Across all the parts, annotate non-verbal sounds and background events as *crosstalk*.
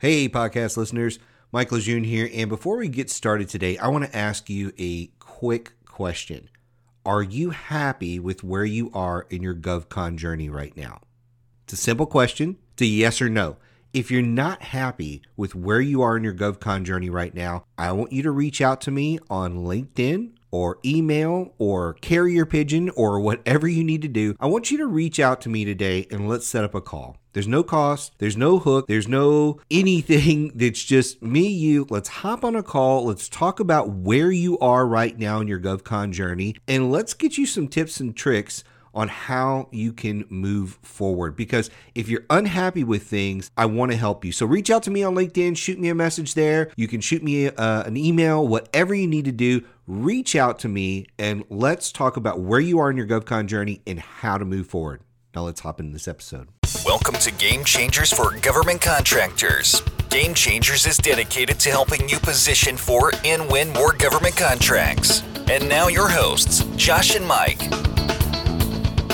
Hey, podcast listeners. Michael LeJeune here. And before we get started today, I want to ask you a quick question. Are you happy with where you are in your GovCon journey right now? It's a simple question. A yes or no. If you're not happy with where you are in your GovCon journey right now, I want you to reach out to me on LinkedIn or email or carrier pigeon or whatever you need to do, I want you to reach out to me today and let's set up a call. There's no cost, there's no hook, there's no anything *laughs* that's just me, you. Let's hop on a call. Let's talk about where you are right now in your GovCon journey and let's get you some tips and tricks on how you can move forward. Because if you're unhappy with things, I want to help you. So reach out to me on LinkedIn, shoot me a message there. You can shoot me uh, an email, whatever you need to do. Reach out to me and let's talk about where you are in your GovCon journey and how to move forward. Now let's hop into this episode. Welcome to Game Changers for Government Contractors. Game Changers is dedicated to helping you position for and win more government contracts. And now your hosts, Josh and Mike.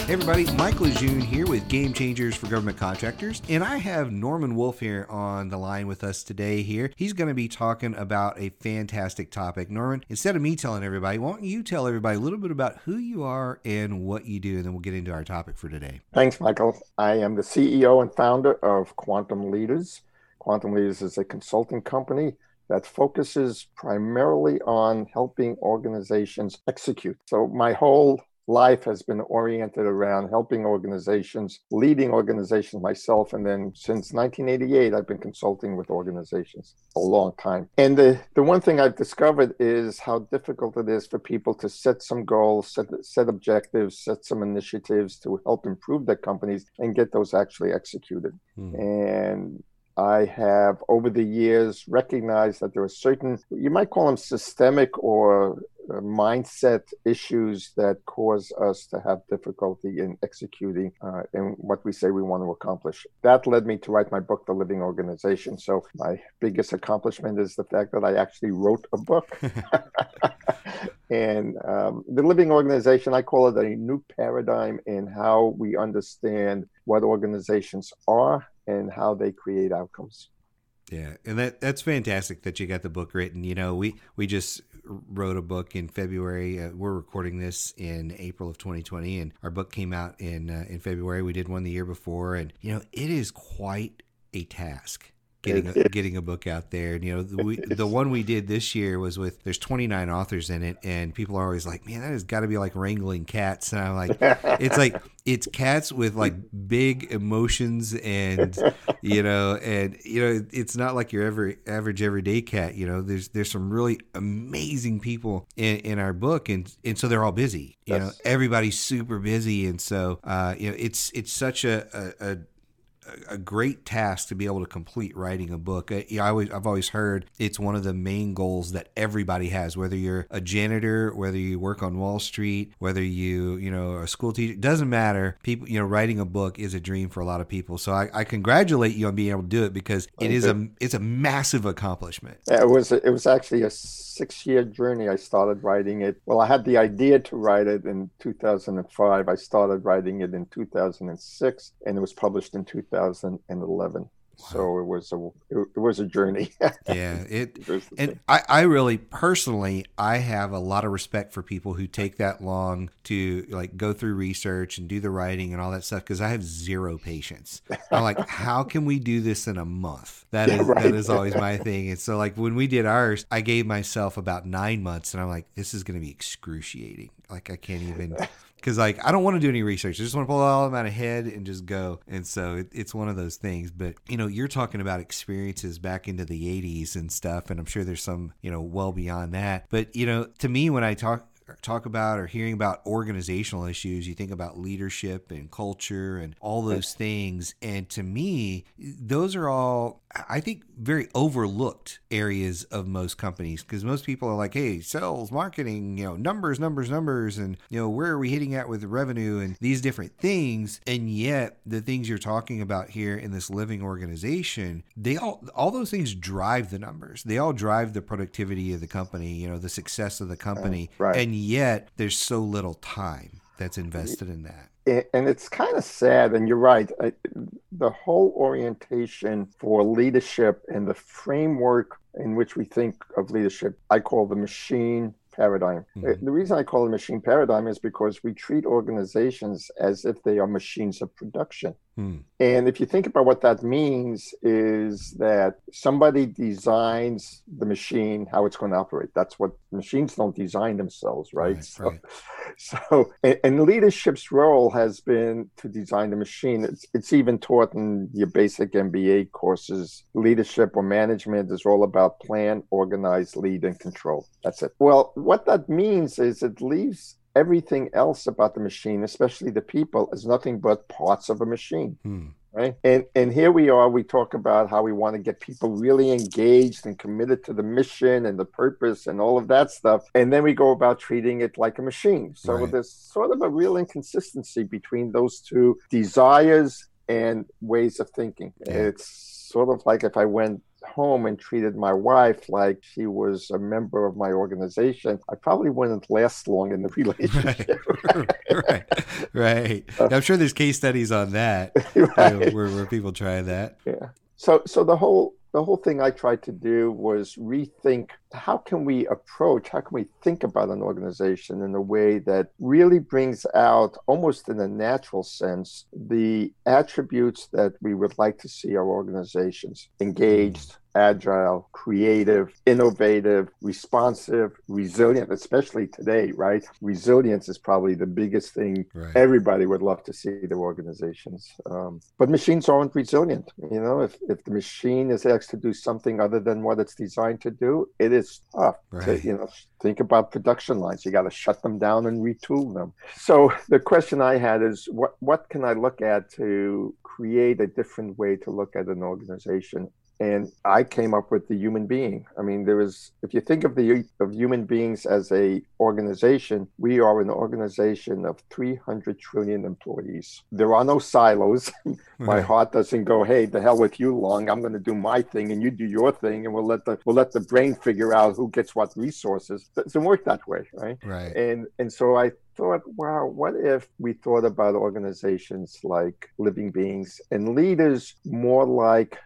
Hey everybody, Michael LeJeune here with Game Changers for Government Contractors, and I have Norman Wolfe here on the line with us today. Here, he's going to be talking about a fantastic topic. Norman, instead of me telling everybody, why don't you tell everybody a little bit about who you are and what you do, and then we'll get into our topic for today. Thanks, Michael. I am the CEO and founder of Quantum Leaders. Quantum Leaders is a consulting company that focuses primarily on helping organizations execute. So my whole life has been oriented around helping organizations, leading organizations myself. And then since 1988, I've been consulting with organizations a long time. And the, the one thing I've discovered is how difficult it is for people to set some goals, set, set objectives, set some initiatives to help improve their companies and get those actually executed. Hmm. And I have over the years recognized that there are certain, you might call them systemic or uh, mindset issues that cause us to have difficulty in executing uh, in what we say we want to accomplish. That led me to write my book, The Living Organization. So, my biggest accomplishment is the fact that I actually wrote a book. *laughs* *laughs* and um, The Living Organization, I call it a new paradigm in how we understand what organizations are and how they create outcomes. Yeah, and that that's fantastic that you got the book written. You know, we we just wrote a book in February. Uh, we're recording this in April of 2020, and our book came out in uh, in February. We did one the year before, and you know, it is quite a task getting a, getting a book out there. And, you know, the, we, *laughs* the one we did this year was with there's 29 authors in it, and people are always like, "Man, that has got to be like wrangling cats." And I'm like, "It's like *laughs* it's cats with like big emotions, and you know, and you know, it's not like your every average everyday cat. You know, there's there's some really amazing people in, in our book, and and so they're all busy. You yes. know, everybody's super busy, and so uh, you know, it's it's such a, a, a a great task to be able to complete writing a book. I, I always, I've always heard it's one of the main goals that everybody has, whether you're a janitor, whether you work on Wall Street, whether you, you know, a school teacher, doesn't matter. People, you know, writing a book is a dream for a lot of people. So I, I congratulate you on being able to do it because it is a, it's a massive accomplishment. It was, it was actually a six year journey. I started writing it. Well, I had the idea to write it in 2005. I started writing it in 2006 and it was published in 2011. Wow. So it was a it was a journey. *laughs* yeah, it, and I, I really personally I have a lot of respect for people who take that long to like go through research and do the writing and all that stuff because I have zero patience. I'm like, *laughs* how can we do this in a month? That is right. that is always my thing. And so like when we did ours, I gave myself about nine months, and I'm like, this is going to be excruciating. Like I can't even because like I don't want to do any research. I just want to pull it all out of head and just go. And so it, it's one of those things. But you know, you're talking about experiences back into the 80s and stuff, and I'm sure there's some you know well beyond that. But you know, to me, when I talk talk about or hearing about organizational issues, you think about leadership and culture and all those things. And to me, those are all, I think, very overlooked areas of most companies because most people are like, hey, sales, marketing, you know, numbers, numbers, numbers, and, you know, where are we hitting at with revenue and these different things. And yet, the things you're talking about here in this living organization, they all, all those things drive the numbers. They all drive the productivity of the company, you know, the success of the company. right. And yet there's so little time that's invested in that. and it's kind of sad. And you're right. I, the whole orientation for leadership and the framework in which we think of leadership, I call the machine paradigm. Mm-hmm. The reason I call it machine paradigm is because we treat organizations as if they are machines of production. Hmm. And if you think about what that means, is that somebody designs the machine how it's going to operate. That's what machines don't design themselves, right? right so, right. *laughs* so and, and, leadership's role has been to design the machine. It's, it's even taught in your basic MBA courses. Leadership or management is all about plan, organize, lead, and control. That's it. Well, what that means is it leaves everything else about the machine, especially the people, is nothing but parts of a machine. Hmm. Right. And and here we are, we talk about how we want to get people really engaged and committed to the mission and the purpose and all of that stuff. And then we go about treating it like a machine. So right. there's sort of a real inconsistency between those two desires and ways of thinking. Yeah. It's sort of like if I went home and treated my wife like she was a member of my organization, I probably wouldn't last long in the *laughs* relationship. right, right. right. *laughs* Uh, I'm sure there's case studies on that right. you know, *laughs* where, where people try that. Yeah. So, so the whole the whole thing I tried to do was rethink how can we approach, how can we think about an organization in a way that really brings out, almost in a natural sense, the attributes that we would like to see our organizations engaged, agile, creative, innovative, responsive, resilient, especially today, right? Resilience is probably the biggest thing right. everybody would love to see their organizations. Um, but machines aren't resilient. You know, if, if the machine is asked to do something other than what it's designed to do, it is tough. Right. To, you know, think about production lines. You got to shut them down and retool them. So the question I had is what, what can I look at to create a different way to look at an organization and I came up with the human being. I mean, there is if you think of the of human beings as a organization, we are an organization of 300 trillion employees. There are no silos. *laughs* my heart doesn't go, "Hey, the hell with you, long. I'm going to do my thing, and you do your thing, and we'll let the we'll let the brain figure out who gets what resources." It doesn't work that way, right? Right. And and so I thought, wow, what if we thought about organizations like living beings and leaders more like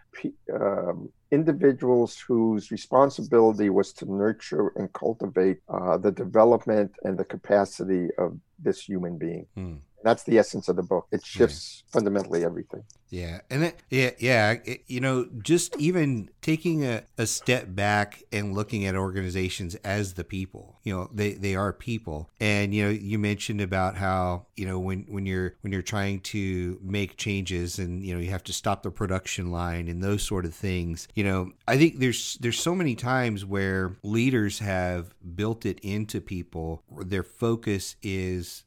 um, individuals whose responsibility was to nurture and cultivate uh, the development and the capacity of this human being. Mm. That's the essence of the book. It shifts yeah. fundamentally everything. Yeah, and it, yeah, yeah, it, you know, just even taking a, a step back and looking at organizations as the people. You know, they they are people, and you know, you mentioned about how you know when when you're when you're trying to make changes and you know you have to stop the production line and those sort of things. You know, I think there's there's so many times where leaders have built it into people. Their focus is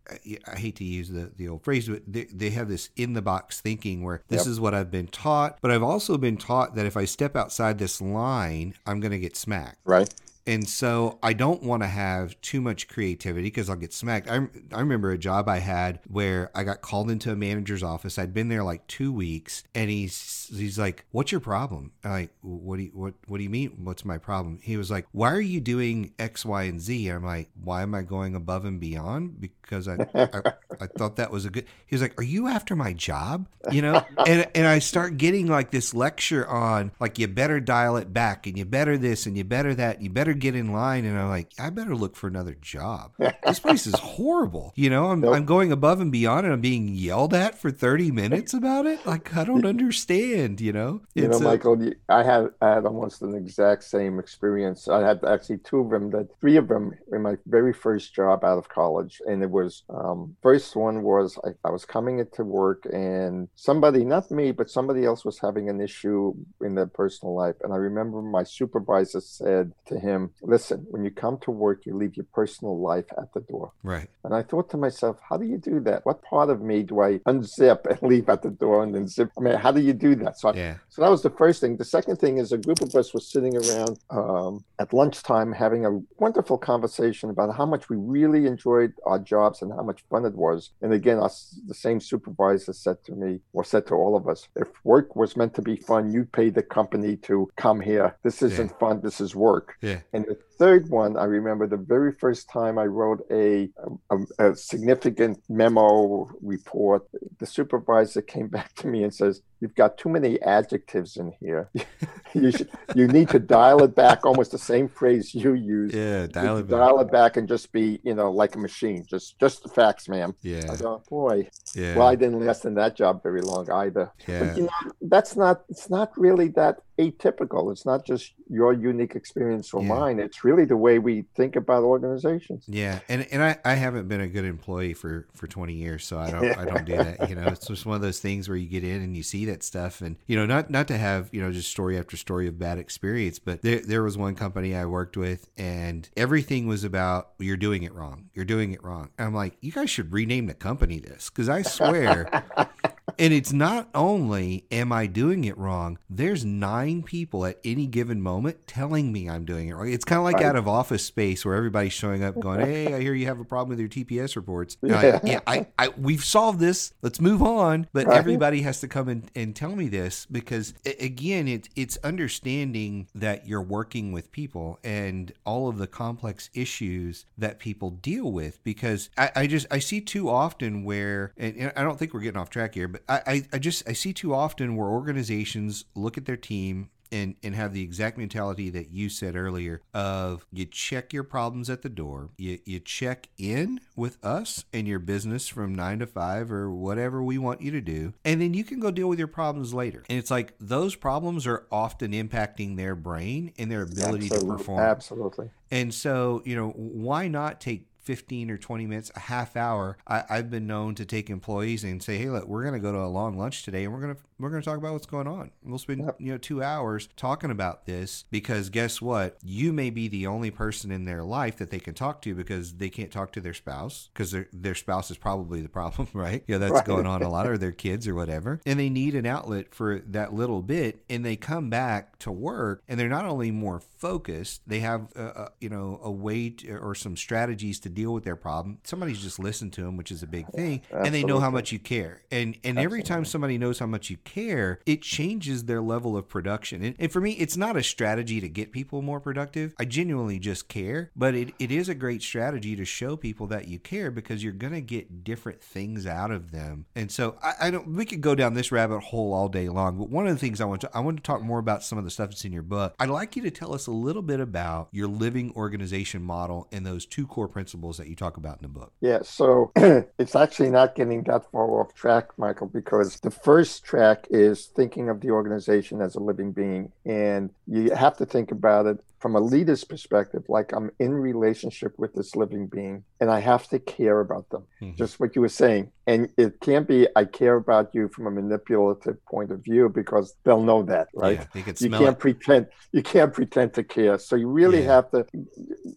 I hate to use the the old phrase, but they, they have this in the box thinking where this yep. is what I've been taught, but I've also been taught that if I step outside this line, I'm going to get smacked. Right. And so I don't want to have too much creativity because I'll get smacked. I, I remember a job I had where I got called into a manager's office. I'd been there like two weeks, and he's he's like, "What's your problem?" I'm like, "What do you what What do you mean? What's my problem?" He was like, "Why are you doing X, Y, and Z?" I'm like, "Why am I going above and beyond?" Because I I, I thought that was a good. He was like, "Are you after my job?" You know, *laughs* and and I start getting like this lecture on like you better dial it back, and you better this, and you better that, you better better get in line. And I'm like, I better look for another job. this place is horrible. You know, I'm, nope. I'm going above and beyond and I'm being yelled at for 30 minutes about it. Like, I don't understand, you know? It's you know, a, Michael, I had, I had almost an exact same experience. I had actually two of them, that three of them in my very first job out of college. And it was, um, first one was I, I was coming into work and somebody, not me, but somebody else was having an issue in their personal life. And I remember my supervisor said to him, him, listen, when you come to work, you leave your personal life at the door. Right. And I thought to myself, how do you do that? What part of me do I unzip and *laughs* leave at the door and then zip? I mean, how do you do that? So, yeah. so that was the first thing. The second thing is a group of us was sitting around um, at lunchtime having a wonderful conversation about how much we really enjoyed our jobs and how much fun it was. And again, us, the same supervisor said to me, or said to all of us, if work was meant to be fun, you pay the company to come here. This isn't yeah. fun. This is work. Yeah. And the third one, I remember the very first time I wrote a, a, a significant memo report, the supervisor came back to me and says, You've got too many adjectives in here. *laughs* you should, you need to dial it back, almost the same phrase you use. Yeah, dial it back. Dial it back and just be, you know, like a machine. Just just the facts, ma'am. Yeah. I thought, boy. Yeah. Well, I didn't last in that job very long either. Yeah. But, you know, that's not it's not really that atypical. It's not just your unique experience or yeah. mine. It's really the way we think about organizations. Yeah, and and I, I haven't been a good employee for for 20 years, so I don't I don't do that. You know, it's just one of those things where you get in and you see that stuff, and you know, not not to have you know just story after story of bad experience, but there there was one company I worked with, and everything was about you're doing it wrong, you're doing it wrong. And I'm like, you guys should rename the company this because I swear. *laughs* And it's not only am I doing it wrong, there's nine people at any given moment telling me I'm doing it wrong. It's kind of like right. out of office space where everybody's showing up going, Hey, I hear you have a problem with your TPS reports. Yeah, I, yeah I, I, we've solved this. Let's move on. But right. everybody has to come and, and tell me this because, again, it, it's understanding that you're working with people and all of the complex issues that people deal with. Because I, I just, I see too often where, and I don't think we're getting off track here, but I, I just I see too often where organizations look at their team and and have the exact mentality that you said earlier of you check your problems at the door you you check in with us and your business from 9 to 5 or whatever we want you to do and then you can go deal with your problems later. And it's like those problems are often impacting their brain and their ability absolutely, to perform. Absolutely. And so you know why not take 15 or 20 minutes, a half hour, I, have been known to take employees and say, hey, look, we're going to go to a long lunch today and we're going to we're going to talk about what's going on. We'll spend yep. you know two hours talking about this because guess what? You may be the only person in their life that they can talk to because they can't talk to their spouse because their their spouse is probably the problem, *laughs* right? Yeah, that's right. going on a lot, or their kids or whatever, and they need an outlet for that little bit, and they come back to work and they're not only more focused, they have a, a you know a way to, or some strategies to deal with their problem. Somebody's just listened to them, which is a big thing, Absolutely. and they know how much you care. And and Absolutely. every time somebody knows how much you care, it changes their level of production. And, and for me, it's not a strategy to get people more productive. I genuinely just care, but it, it is a great strategy to show people that you care because you're going to get different things out of them. And so I, I, don't, we could go down this rabbit hole all day long, but one of the things I want to, I want to talk more about some of the stuff that's in your book. I'd like you to tell us a little bit about your living organization model and those two core principles that you talk about in the book. Yeah. So *clears throat* it's actually not getting that far off track, Michael, because the first track is thinking of the organization as a living being. And you have to think about it from a leader's perspective, like I'm in relationship with this living being and I have to care about them. Mm-hmm. Just what you were saying. And it can't be I care about you from a manipulative point of view because they'll know that, right? Yeah, you, can you can't it. pretend you can't pretend to care. So you really yeah. have to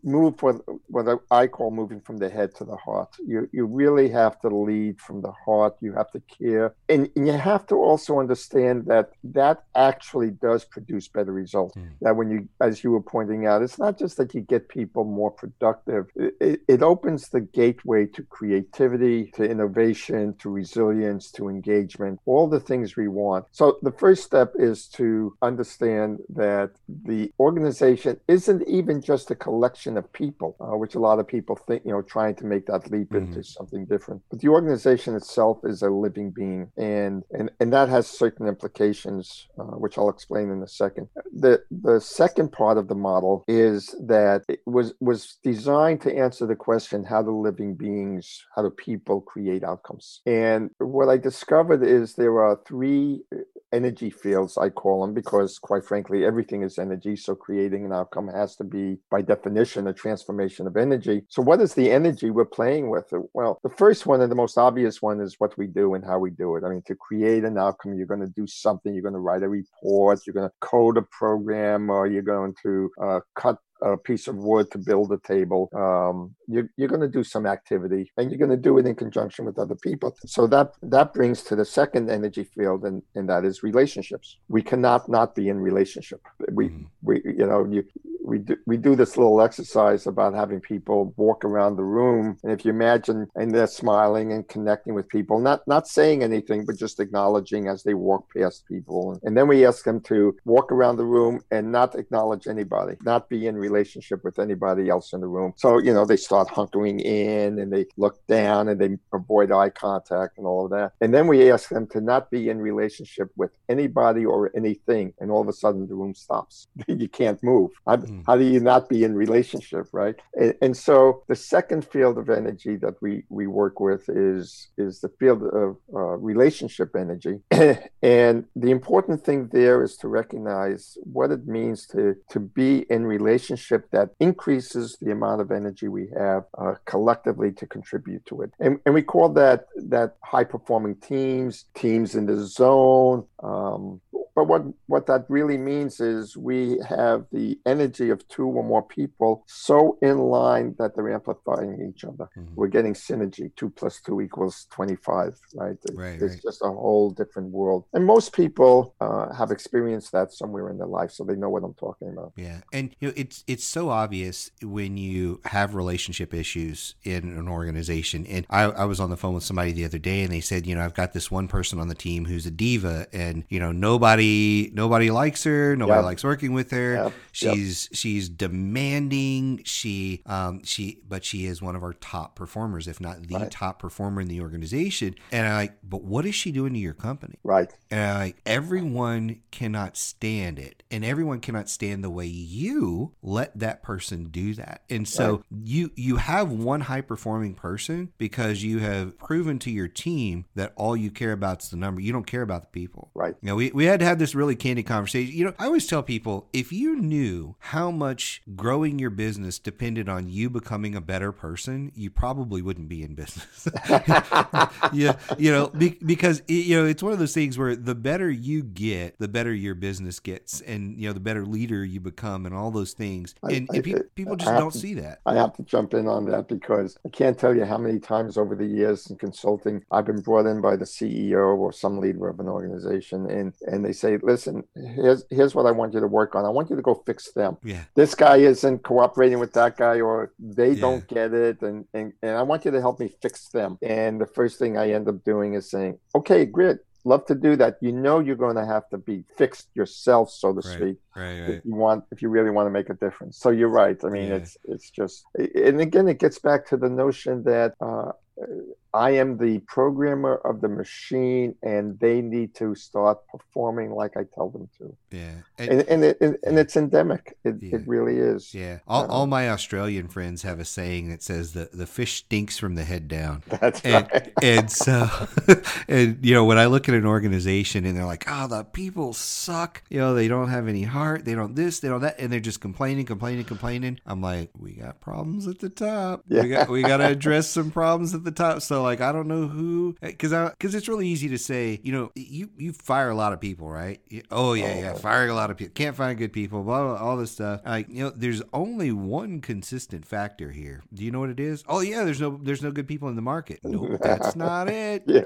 move what what I call moving from the head to the heart. You you really have to lead from the heart. You have to care. And, and you have to also understand that that actually does produce better results. Mm. That when you as you were pointing out, it's not just that you get people more productive, it, it opens the gateway to creativity, to innovation, to resilience, to engagement, all the things we want. So the first step is to understand that the organization isn't even just a collection of people, uh, which a lot of people think, you know, trying to make that leap mm-hmm. into something different. But the organization itself is a living being, and and and that has certain implications, uh, which I'll explain in a second. The the second part of the model is that it was was designed to answer the question how do living beings how do people create outcomes? And what i discovered is there are three energy fields i call them because quite frankly everything is energy so creating an outcome has to be by definition a transformation of energy. So what is the energy we're playing with? Well the first one and the most obvious one is what we do and how we do it. I mean to create an outcome you're going to do something you're going to write a report you're going to code a program or you're going to uh, cut a piece of wood to build a table. Um, you're, you're going to do some activity, and you're going to do it in conjunction with other people. So that that brings to the second energy field, and, and that is relationships. We cannot not be in relationship. We mm-hmm. we you know you we do we do this little exercise about having people walk around the room, and if you imagine, and they're smiling and connecting with people, not not saying anything, but just acknowledging as they walk past people, and then we ask them to walk around the room and not acknowledge anybody, not be in relationship with anybody else in the room. So you know they start hunkering in and they look down and they avoid eye contact and all of that, and then we ask them to not be in relationship with anybody or anything, and all of a sudden the room stops. *laughs* you can't move. How, mm. how, do you not be in relationship, right? And, and, so the second field of energy that we we work with is is the field of uh, relationship energy, *clears throat* and the important thing there is to recognize what it means to to be in relationship that increases the amount of energy we have uh, collectively to contribute to it, and, and we call that that high performing teams, teams in the zone. Um, but what what that really means is we have the energy of two or more people so in line that they're amplifying each other. Mm-hmm. We're getting synergy. Two plus two equals twenty-five, right? right it's right. just a whole different world, and most people uh, have experienced that somewhere in their life, so they know what I'm talking about. Yeah, and you know it's it's so obvious when you have relationship issues in an organization. And I, I was on the phone with somebody the other day, and they said, you know, I've got this one person on the team who's a diva, and you know nobody nobody nobody likes her. Nobody yep. likes working with her. Yep. She's yep. she's demanding. She um she but she is one of our top performers, if not the right. top performer in the organization. And I like, but what is she doing to your company? Right. And I like everyone cannot stand it, and everyone cannot stand the way you let that person do that. And so right. you you have one high performing person because you have proven to your team that all you care about is the number. You don't care about the people. Right. You know, we, we had to have this really candid conversation. You know, I always tell people if you knew how much growing your business depended on you becoming a better person, you probably wouldn't be in business. *laughs* yeah, you know, be, because you know it's one of those things where the better you get, the better your business gets, and you know the better leader you become, and all those things. And, I, and pe- people just don't to, see that. I have to jump in on that because I can't tell you how many times over the years in consulting I've been brought in by the CEO or some leader of an organization, and and and they say, listen, here's here's what I want you to work on. I want you to go fix them. Yeah. This guy isn't cooperating with that guy or they yeah. don't get it and, and and I want you to help me fix them. And the first thing I end up doing is saying, Okay, great. Love to do that. You know you're going to have to be fixed yourself, so to right, speak. Right, right. If you want, if you really want to make a difference. So you're right. I mean, yeah. it's it's just, and again, it gets back to the notion that uh, I am the programmer of the machine, and they need to start performing like I tell them to. Yeah, and and, and, it, and, and it's endemic. It, yeah. it really is. Yeah, all, uh, all my Australian friends have a saying that says that the fish stinks from the head down. *laughs* That's and, right. and so, *laughs* and you know, when I look at an organization and they're like, "Oh, the people suck," you know, they don't have any heart, they don't this, they don't that, and they're just complaining, complaining, complaining. I'm like, we got problems at the top. Yeah. We got we got to address some problems at the top. So like I don't know who because I because it's really easy to say you know you you fire a lot of people right? Oh yeah yeah oh. firing a lot of people can't find good people blah, blah blah all this stuff. Like you know there's only one consistent factor here. Do you know what it is? Oh yeah there's no there's no good people in the market. No that's *laughs* not it. Yeah.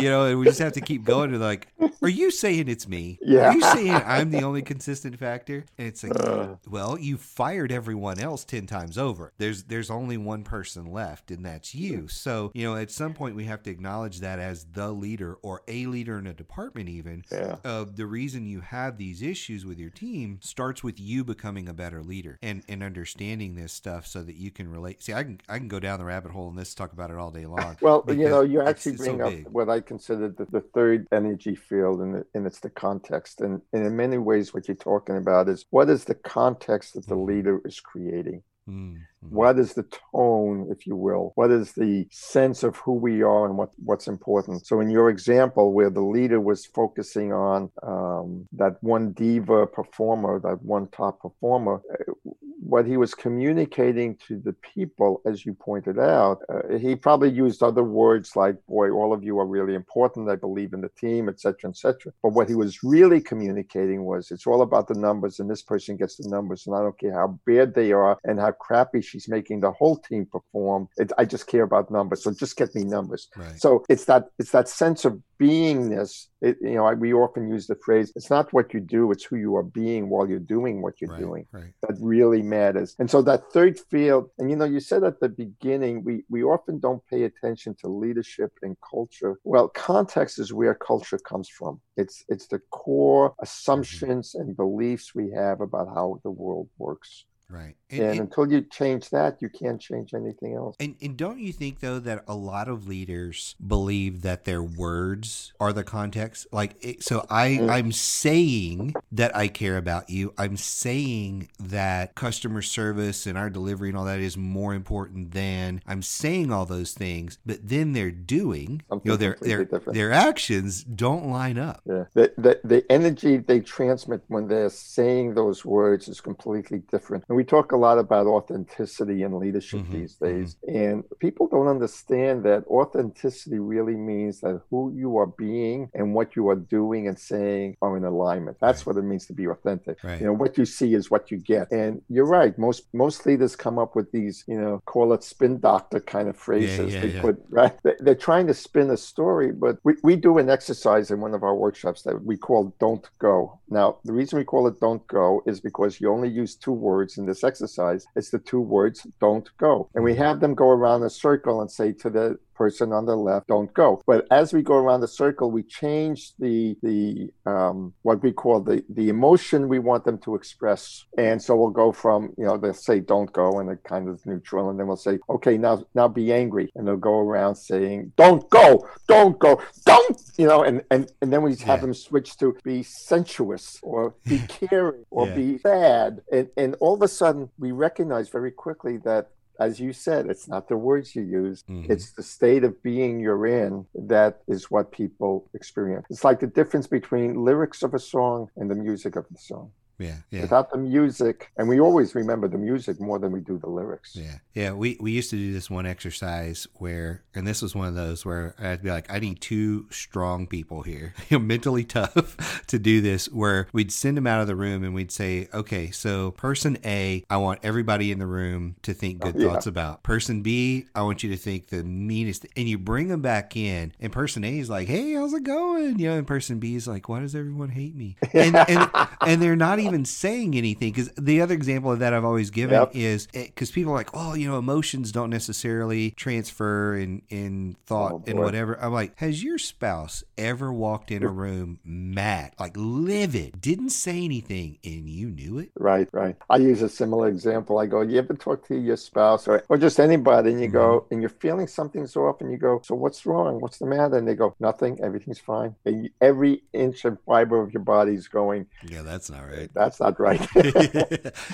you know and we just have to keep going to like are you saying it's me? Yeah. Are you saying I'm the only consistent factor? And it's like uh. well you fired everyone else 10 times over. There's there's only one person left and that's you. So you know at some point we have to acknowledge that as the leader or a leader in a department, even. Yeah. Uh, the reason you have these issues with your team starts with you becoming a better leader and, and understanding this stuff so that you can relate. See, I can I can go down the rabbit hole and this talk about it all day long. *laughs* well, you know, you actually it's, bring it's so up what I consider the, the third energy field, and, and it's the context. And, and in many ways, what you're talking about is what is the context that the mm-hmm. leader is creating. Mm-hmm. What is the tone, if you will? What is the sense of who we are and what, what's important? So, in your example, where the leader was focusing on um, that one diva performer, that one top performer, uh, what he was communicating to the people, as you pointed out, uh, he probably used other words like, boy, all of you are really important. I believe in the team, etc., etc. But what he was really communicating was it's all about the numbers, and this person gets the numbers, and I don't care how bad they are and how crappy she's making the whole team perform. It, I just care about numbers. So just get me numbers. Right. So it's that it's that sense of beingness it, you know, we often use the phrase, it's not what you do, it's who you are being while you're doing what you're right, doing. Right. That really matters. And so that third field, and you know, you said at the beginning, we, we often don't pay attention to leadership and culture. Well, context is where culture comes from. It's it's the core mm-hmm. assumptions mm-hmm. and beliefs we have about how the world works. Right. And, and, and, until you change that, you can't change anything else. And, and don't you think, though, that a lot of leaders believe that their words are the context? Like, so I, mm. I'm saying that I care about you. I'm saying that customer service and our delivery and all that is more important than I'm saying all those things, but then they're doing, Something you know, their, their, their actions don't line up. Yeah. The, the, the energy they transmit when they're saying those words is completely different. And we talk a lot about authenticity in leadership mm-hmm, these mm-hmm. days. Mm-hmm. And people don't understand that authenticity really means that who you are being and what you are doing and saying are in alignment. That's right. what it means to be authentic. Right. You know, what you see is what you get. And you're right. Most most leaders come up with these, you know, call it spin doctor kind of phrases. Yeah, yeah, they yeah. put right. They're trying to spin a story, but we, we do an exercise in one of our workshops that we call don't go. Now, the reason we call it don't go is because you only use two words in this exercise, it's the two words don't go. And we have them go around a circle and say to the person on the left don't go. But as we go around the circle, we change the the um, what we call the the emotion we want them to express. And so we'll go from you know they'll say don't go and it kind of neutral, and then we'll say okay now now be angry, and they'll go around saying don't go, don't go, don't you know, and and and then we have yeah. them switch to be sensuous or be *laughs* caring or yeah. be sad, and and all of a sudden we recognize very quickly that as you said, it's not the words you use, mm-hmm. it's the state of being you're in that is what people experience. It's like the difference between lyrics of a song and the music of the song. Yeah, yeah. Without the music, and we always remember the music more than we do the lyrics. Yeah, yeah. We we used to do this one exercise where, and this was one of those where I'd be like, I need two strong people here, *laughs* mentally tough, *laughs* to do this. Where we'd send them out of the room and we'd say, okay, so person A, I want everybody in the room to think good oh, thoughts about. Person B, I want you to think the meanest, and you bring them back in, and person A is like, hey, how's it going? You know, and person B is like, why does everyone hate me? *laughs* And and, and they're not even even saying anything because the other example of that I've always given yep. is because eh, people are like, oh, you know, emotions don't necessarily transfer in in thought oh, and whatever. I'm like, has your spouse ever walked in a room mad, like livid, didn't say anything, and you knew it? Right, right. I use a similar example. I go, you ever talk to your spouse or, or just anybody, and you mm-hmm. go, and you're feeling something's off, and you go, so what's wrong? What's the matter? And they go, nothing. Everything's fine. And every inch and fiber of your body is going. Yeah, that's not right that's not right. *laughs*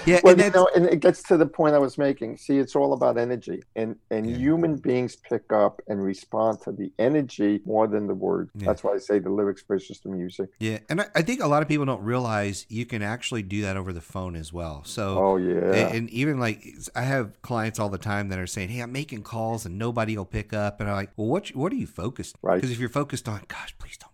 yeah, well, and, you know, and it gets to the point I was making. See, it's all about energy, and and yeah. human beings pick up and respond to the energy more than the words. Yeah. That's why I say the lyrics versus the music. Yeah, and I, I, think a lot of people don't realize you can actually do that over the phone as well. So, oh yeah, and, and even like I have clients all the time that are saying, "Hey, I'm making calls and nobody will pick up," and I'm like, "Well, what what are you focused? Right? Because if you're focused on, gosh, please don't pick up, please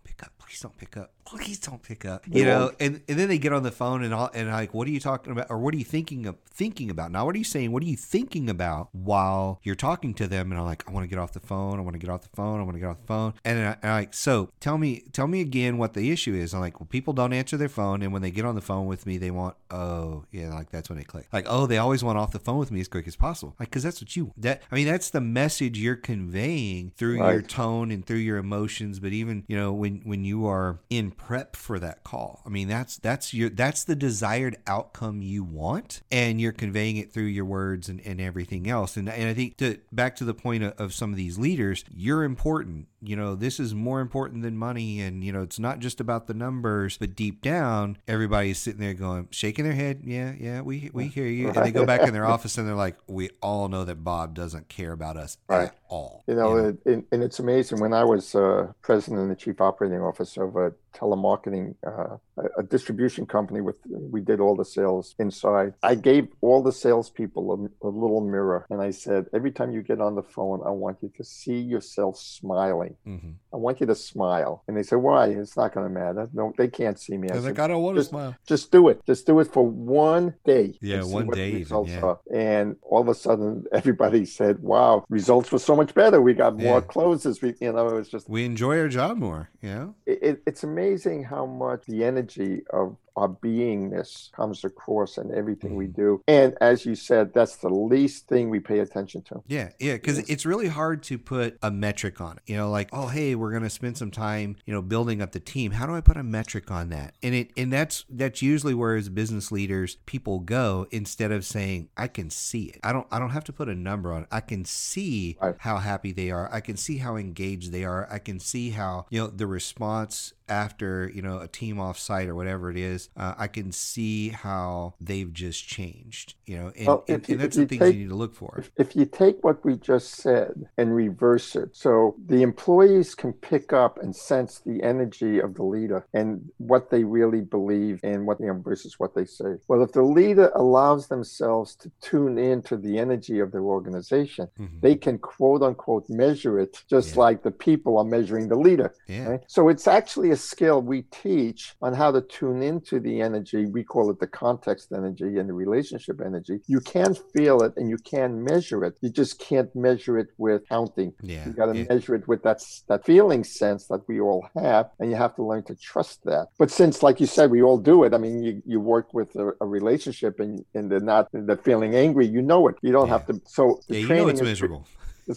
don't pick up." please don't pick up. You know, and, and then they get on the phone and all, and like, what are you talking about, or what are you thinking of thinking about? Now, what are you saying? What are you thinking about while you're talking to them? And I'm like, I want to get off the phone. I want to get off the phone. I want to get off the phone. And I, am like, so tell me, tell me again what the issue is. I'm like, well, people don't answer their phone, and when they get on the phone with me, they want, oh yeah, like that's when they click. Like, oh, they always want off the phone with me as quick as possible. Like, because that's what you that. I mean, that's the message you're conveying through right. your tone and through your emotions. But even you know when when you are in prep for that call. I mean, that's that's your that's the desired outcome you want, and you're conveying it through your words and, and everything else. And and I think to back to the point of, of some of these leaders, you're important. You know, this is more important than money, and you know, it's not just about the numbers, but deep down, everybody's sitting there going, shaking their head, yeah, yeah, we we hear you, and they go back in their *laughs* office and they're like, we all know that Bob doesn't care about us right. at all. You know, you know? It, and it's amazing. When I was uh, president and the chief operating officer of a telemarketing, uh, a, a, distribution company with, we did all the sales inside. I gave all the salespeople a, a little mirror and I said, every time you get on the phone, I want you to see yourself smiling. Mm-hmm. I want you to smile. And they said, why? It's not going to matter. No, they can't see me. I, said, like, I don't want to smile. Just do it. Just do it for one day. Yeah, one day. Even, yeah. And all of a sudden, *laughs* everybody said, wow, results were so much better. We got more yeah. closes. We, you know, it was just. We enjoy our job more. Yeah. It, it, it's amazing how much the energy of our beingness comes across in everything we mm. do. And as you said, that's the least thing we pay attention to. Yeah, yeah, because it's really hard to put a metric on it. You know, like, oh, hey, we're going to spend some time, you know, building up the team. How do I put a metric on that? And it and that's that's usually where as business leaders people go instead of saying, I can see it. I don't I don't have to put a number on it. I can see right. how happy they are. I can see how engaged they are. I can see how, you know, the response after you know a team off site or whatever it is, uh, I can see how they've just changed. You know, and, well, and, you, and that's the things take, you need to look for. If, if, you take what we just said and reverse it, so the employees can pick up and sense the energy of the leader and what they really believe and what you know versus what they say. Well, if the leader allows themselves to tune into the energy of their organization, mm-hmm. they can quote unquote measure it just yeah. like the people are measuring the leader. Yeah. Right? So it's actually a skill we teach on how to tune into the energy. We call it the context energy and the relationship energy. You can feel it and you can measure it. You just can't measure it with counting. Yeah, you got to yeah. measure it with that that feeling sense that we all have, and you have to learn to trust that. But since, like you said, we all do it. I mean, you, you work with a, a relationship and and they're not they're feeling angry. You know it. You don't yeah. have to. So yeah, you know it's miserable.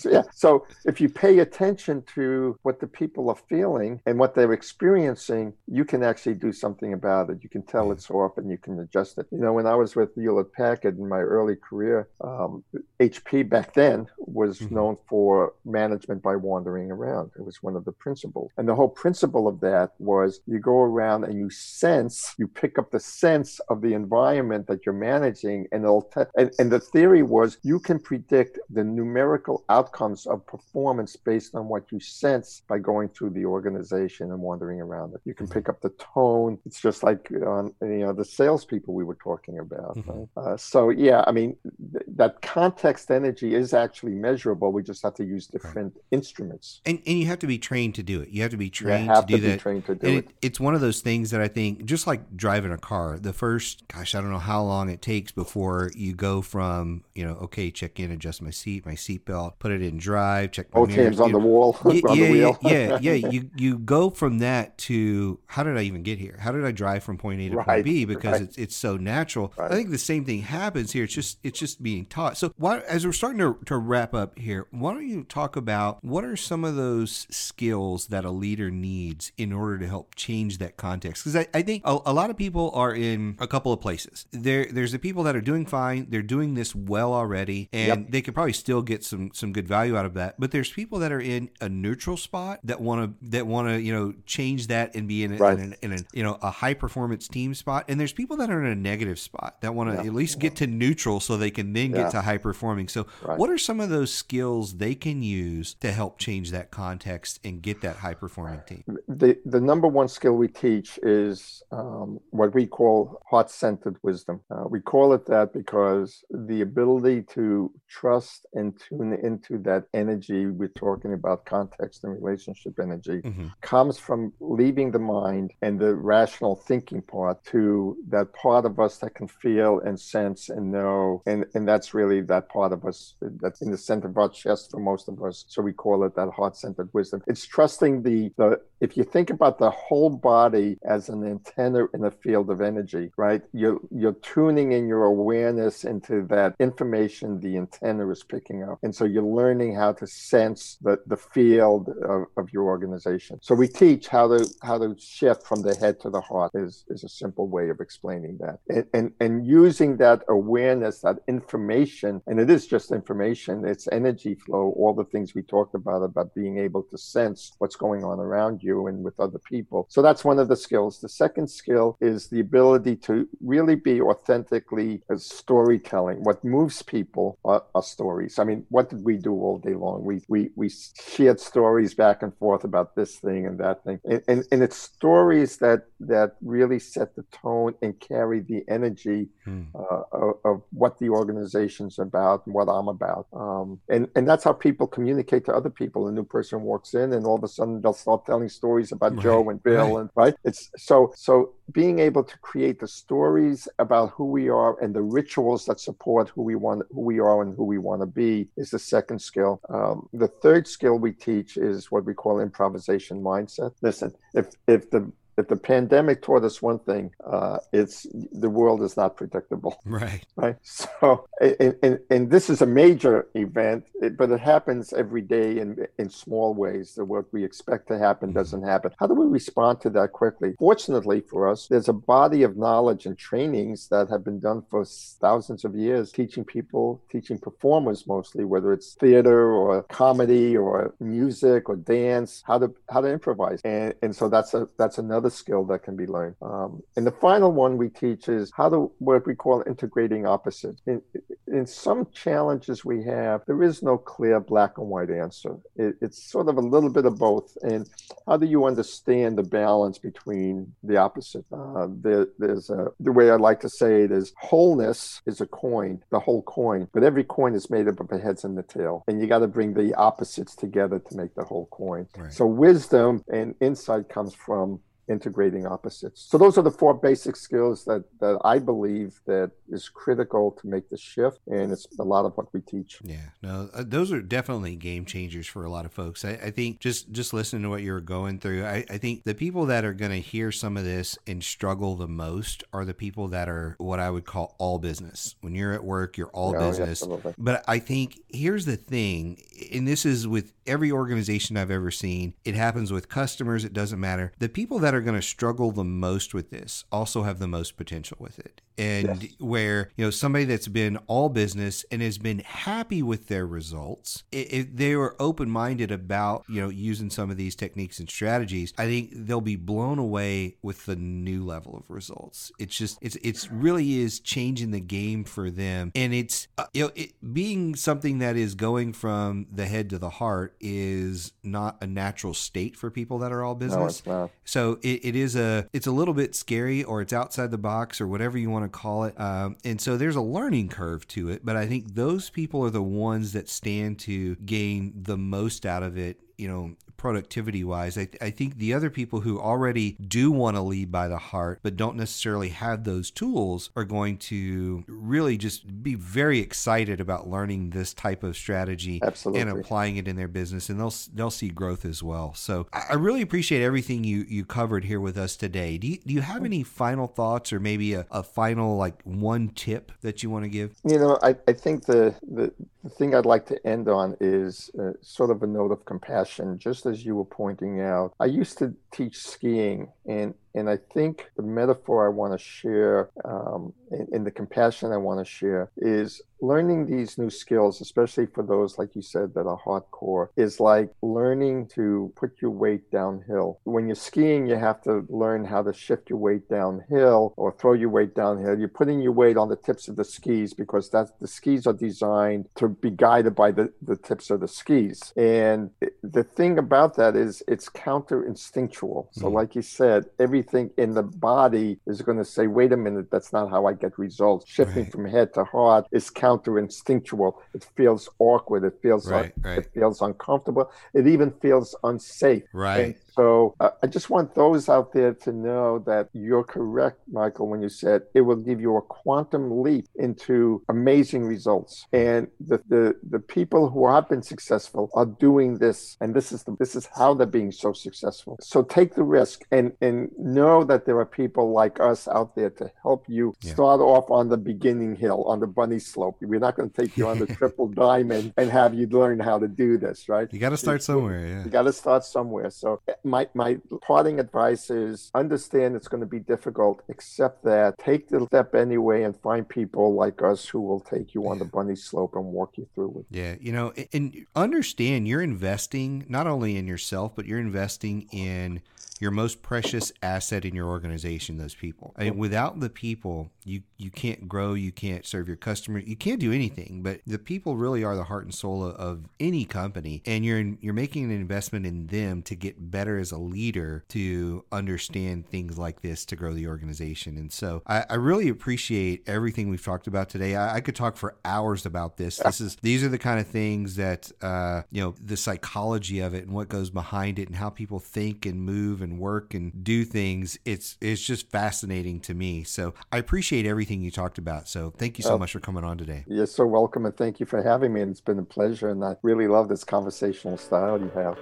Yeah. So if you pay attention to what the people are feeling and what they're experiencing, you can actually do something about it. You can tell it's off and you can adjust it. You know, when I was with Hewlett Packard in my early career, um, HP back then was mm-hmm. known for management by wandering around. It was one of the principles. And the whole principle of that was you go around and you sense, you pick up the sense of the environment that you're managing. And, it'll te- and, and the theory was you can predict the numerical outcome outcomes of performance based on what you sense by going through the organization and wandering around it. You can pick up the tone. It's just like on you know the salespeople we were talking about. Mm-hmm. Right? Uh, so yeah, I mean th- that context energy is actually measurable. We just have to use different right. instruments. And and you have to be trained to do it. You have to be trained to do to that. trained to do it. it. It's one of those things that I think just like driving a car. The first, gosh, I don't know how long it takes before you go from you know okay, check in, adjust my seat, my seatbelt, put it in drive, check my hands *laughs* *laughs* on the wall, yeah, on yeah, the wheel. yeah, *laughs* yeah. You you go from that to how did I even get here? How did I drive from point A to right, point B? Because right. it's it's so natural. Right. I think the same thing happens here. It's just it's just being taught. So why, as we're starting to, to wrap up here, why don't you talk about what are some of those skills that a leader needs in order to help change that context? Because I, I think a, a lot of people are in a couple of places. There there's the people that are doing fine. They're doing this well already, and yep. they could probably still get some some good value out of that. But there's people that are in a neutral spot that want to that want to you know change that and be in, a, right. in, a, in a you know a high performance team spot. And there's people that are in a negative spot that want to yeah. at least get to neutral so they can then yeah. get to high performing. So right. what are some of those skills they can use to help change that context and get that high performing team? The the number one skill we teach is um, what we call heart centered wisdom. Uh, we call it that because the ability to trust and tune into that energy we're talking about context and relationship energy mm-hmm. comes from leaving the mind and the rational thinking part to that part of us that can feel and sense and know. And and that's really that part of us that's in the center of our chest for most of us. So we call it that heart-centered wisdom. It's trusting the the if you think about the whole body as an antenna in a field of energy right? You're you're tuning in your awareness into that information the antenna is picking up. And so you're learning how to sense the, the field of, of your organization. So we teach how to how to shift from the head to the heart is, is a simple way of explaining that. And, and and using that awareness, that information, and it is just information, it's energy flow, all the things we talked about about being able to sense what's going on around you and with other people. So that's one of the skills. The second skill is the ability to really be authentically storytelling. What moves people are, are stories. I mean, what did we do all day long. We we we shared stories back and forth about this thing and that thing, and and, and it's stories that that really set the tone and carry the energy hmm. uh, of, of, what the organization's about and what I'm about. Um, and and that's how people communicate to other people. A new person walks in, and all of a sudden they'll start telling stories about right. Joe and Bill, right. and right. It's so so being able to create the stories about who we are and the rituals that support who we want, who we are, and who we want to be is the second skill. Um, the third skill we teach is what we call improvisation mindset. Listen, if if the if the pandemic taught us one thing, uh, it's the world is not predictable. *laughs* Right. Right. So, and, and, and this is a major event, but it happens every day in, in small ways. That what we expect to happen mm-hmm. doesn't happen. How do we respond to that quickly? Fortunately for us, there's a body of knowledge and trainings that have been done for thousands of years, teaching people, teaching performers mostly, whether it's theater or comedy or music or dance, how to how to improvise. And and so that's a that's another another skill that can be learned. Um, and the final one we teach is how to what we call integrating opposites. In, in some challenges we have, there is no clear black and white answer. It, it's sort of a little bit of both. And how do you understand the balance between the opposite? Uh, there, there's a, the way I like to say it is wholeness is a coin, the whole coin, but every coin is made up of the heads and the tail. And you got to bring the opposites together to make the whole coin. Right. So wisdom and insight comes from integrating opposites. So those are the four basic skills that that I believe that is critical to make the shift, and it's a lot of what we teach. Yeah, no, uh, those are definitely game changers for a lot of folks. I, I think just just listening to what you're going through, I, I think the people that are going to hear some of this and struggle the most are the people that are what I would call all business. When you're at work, you're all no, business. Absolutely. But I think here's the thing, and this is with every organization I've ever seen. It happens with customers. It doesn't matter. The people that are going to struggle the most with this also have the most potential with it and yes. where you know somebody that's been all business and has been happy with their results if they were open-minded about you know using some of these techniques and strategies i think they'll be blown away with the new level of results. It's just it's it's really is changing the game for them. And it's uh, you know it being something that is going from the head to the heart is not a natural state for people that are all business. no, so it, it is a it's a little bit scary or it's outside the box or whatever you want to call it. Um, and so there's a learning curve to it, but I think those people are the ones that stand to gain the most out of it you know productivity wise. I, th- I think the other people who already do want to lead by the heart, but don't necessarily have those tools, are going to really just be very excited about learning this type of strategy Absolutely. and applying it in their business, and they'll they'll see growth as well. So I really appreciate everything you you covered here with us today. Do you, do you have any final thoughts or maybe a, a final like one tip that you want to give? You know, I, I think the, the the thing I'd like to end on is uh, sort of a note of compassion, just as you were pointing out. I used to teach skiing, and and I think the metaphor I want to share um, and, and the compassion I want to share is learning these new skills, especially for those, like you said, that are hardcore, is like learning to put your weight downhill. When you're skiing, you have to learn how to shift your weight downhill or throw your weight downhill. You're putting your weight on the tips of the skis because that's the skis are designed to be guided by the, the tips of the skis. And the thing about that is it's counter instinctual. So, mm. like you said, everything in the body is going to say, wait a minute, that's not how I get results. Shifting right. from head to heart is counter instinctual. It feels awkward. It feels right, right. it feels uncomfortable. It even feels unsafe. Right. And so uh, I just want those out there to know that you're correct, Michael, when you said it will give you a quantum leap into amazing results. And the the, the people who have been successful are doing this, and this is the, this is how they're being so successful. So take the risk and and know that there are people like us out there to help you yeah. start off on the beginning hill, on the bunny slope. We're not going to take you on the *laughs* triple diamond and have you learn how to do this, right? You got to start somewhere. Yeah, you got to start somewhere. So my, my parting advice is understand it's going to be difficult, accept that, take the step anyway, and find people like us who will take you on the bunny slope and walk you through it. Yeah, you know, and understand you're investing not only in yourself, but you're investing in your most precious asset in your organization those people. I mean, without the people you you can't grow you can't serve your customers you can't do anything. But the people really are the heart and soul of, of any company and you're in, you're making an investment in them to get better as a leader to understand things like this to grow the organization and so I, I really appreciate everything we've talked about today I, I, could talk for hours about this this is these are the kind of things that uh, you know the psychology of it and what goes behind it and how people think and move and work and do things, it's it's just fascinating to me. So I appreciate everything you talked about. So thank you so uh, much for coming on today. You're so welcome, and thank you for having me. And it's been a pleasure, and I really love this conversational style you have.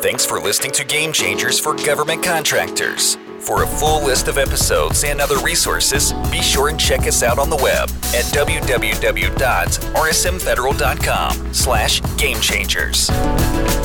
Thanks for listening to Game Changers for Government Contractors. For a full list of episodes and other resources, be sure and check us out on the web at www.rsmfederal.com slash gamechangers.